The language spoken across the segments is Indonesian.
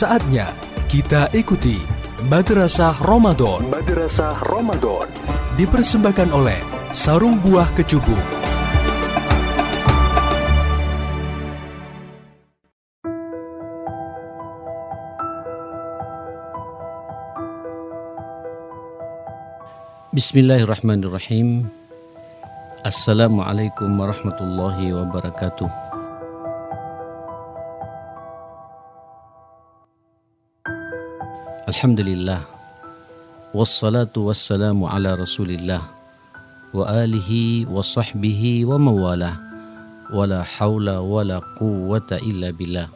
Saatnya kita ikuti Madrasah Ramadan. Madrasah Ramadan dipersembahkan oleh Sarung Buah Kecubung. Bismillahirrahmanirrahim. Assalamualaikum warahmatullahi wabarakatuh. Alhamdulillah. Wassalatu wassalamu ala rasulillah Wa alihi wa sahbihi wa mawalah. Wa la hawla wa la quwwata illa billah.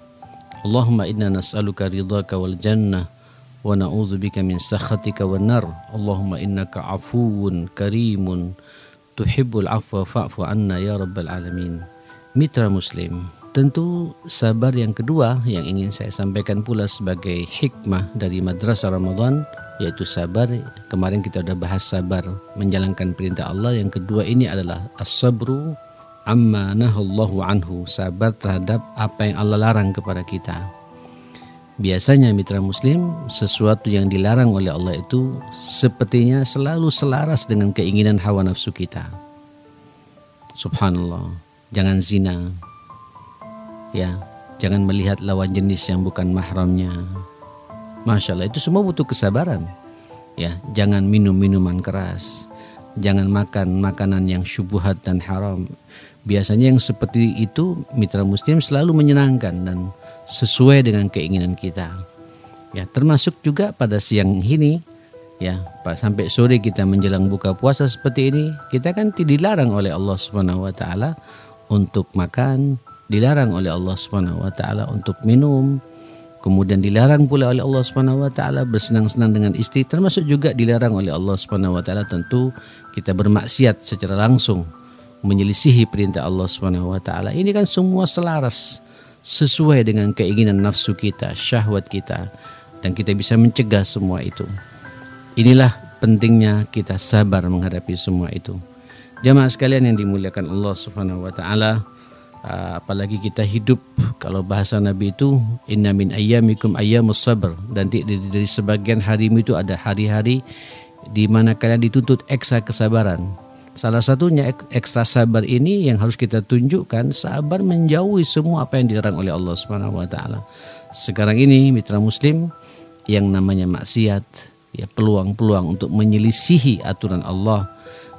Allahumma inna nas'aluka ridhaka wal jannah Wa na'udhu min sakhatika wa nar. Allahumma innaka afuun karimun. Tuhibbul afwa fa'fu anna ya rabbal alamin. Mitra Muslim Tentu sabar yang kedua yang ingin saya sampaikan pula sebagai hikmah dari Madrasah Ramadan yaitu sabar. Kemarin kita sudah bahas sabar menjalankan perintah Allah. Yang kedua ini adalah as-sabru amma nahallahu anhu, sabar terhadap apa yang Allah larang kepada kita. Biasanya mitra muslim sesuatu yang dilarang oleh Allah itu sepertinya selalu selaras dengan keinginan hawa nafsu kita. Subhanallah, jangan zina, ya jangan melihat lawan jenis yang bukan mahramnya. Masya Allah itu semua butuh kesabaran. Ya jangan minum minuman keras. Jangan makan makanan yang syubhat dan haram. Biasanya yang seperti itu mitra muslim selalu menyenangkan dan sesuai dengan keinginan kita. Ya termasuk juga pada siang ini ya sampai sore kita menjelang buka puasa seperti ini kita kan tidak dilarang oleh Allah taala untuk makan dilarang oleh Allah Subhanahu wa taala untuk minum. Kemudian dilarang pula oleh Allah Subhanahu wa taala bersenang-senang dengan istri. Termasuk juga dilarang oleh Allah Subhanahu wa taala tentu kita bermaksiat secara langsung menyelisihi perintah Allah Subhanahu wa taala. Ini kan semua selaras sesuai dengan keinginan nafsu kita syahwat kita dan kita bisa mencegah semua itu. Inilah pentingnya kita sabar menghadapi semua itu. Jamaah sekalian yang dimuliakan Allah Subhanahu wa taala apalagi kita hidup kalau bahasa Nabi itu inna min ayyamikum ayyamus sabr dan di, di, dari sebagian harimu itu ada hari-hari di mana kalian dituntut ekstra kesabaran. Salah satunya ekstra sabar ini yang harus kita tunjukkan sabar menjauhi semua apa yang dilarang oleh Allah Subhanahu wa taala. Sekarang ini mitra muslim yang namanya maksiat ya peluang-peluang untuk menyelisihi aturan Allah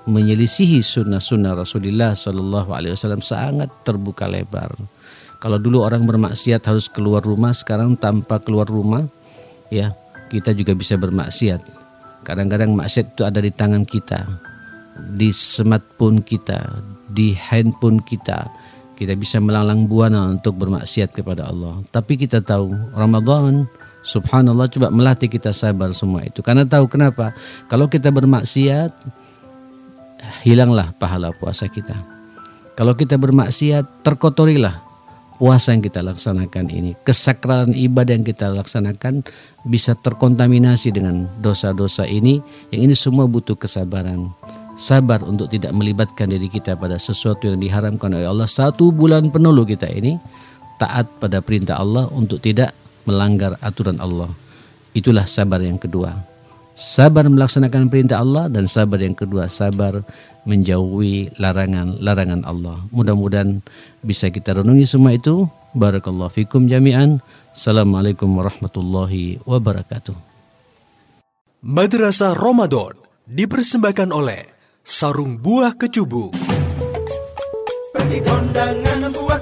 menyelisihi sunnah-sunnah Rasulullah Sallallahu Alaihi Wasallam sangat terbuka lebar. Kalau dulu orang bermaksiat harus keluar rumah, sekarang tanpa keluar rumah, ya kita juga bisa bermaksiat. Kadang-kadang maksiat itu ada di tangan kita, di smartphone kita, di handphone kita. Kita bisa melalang buana untuk bermaksiat kepada Allah. Tapi kita tahu Ramadan Subhanallah coba melatih kita sabar semua itu. Karena tahu kenapa? Kalau kita bermaksiat, hilanglah pahala puasa kita. Kalau kita bermaksiat, terkotorilah puasa yang kita laksanakan ini. Kesakralan ibadah yang kita laksanakan bisa terkontaminasi dengan dosa-dosa ini. Yang ini semua butuh kesabaran. Sabar untuk tidak melibatkan diri kita pada sesuatu yang diharamkan oleh Allah. Satu bulan penuh kita ini taat pada perintah Allah untuk tidak melanggar aturan Allah. Itulah sabar yang kedua. Sabar melaksanakan perintah Allah dan sabar yang kedua sabar menjauhi larangan-larangan Allah. Mudah-mudahan bisa kita renungi semua itu. Barakallahu fikum jami'an. Assalamualaikum warahmatullahi wabarakatuh. Madrasah Ramadan dipersembahkan oleh Sarung Buah Kecubung. Bagi kondangan buah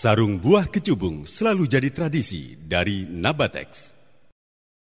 Sarung buah kecubung selalu jadi tradisi dari Nabatex.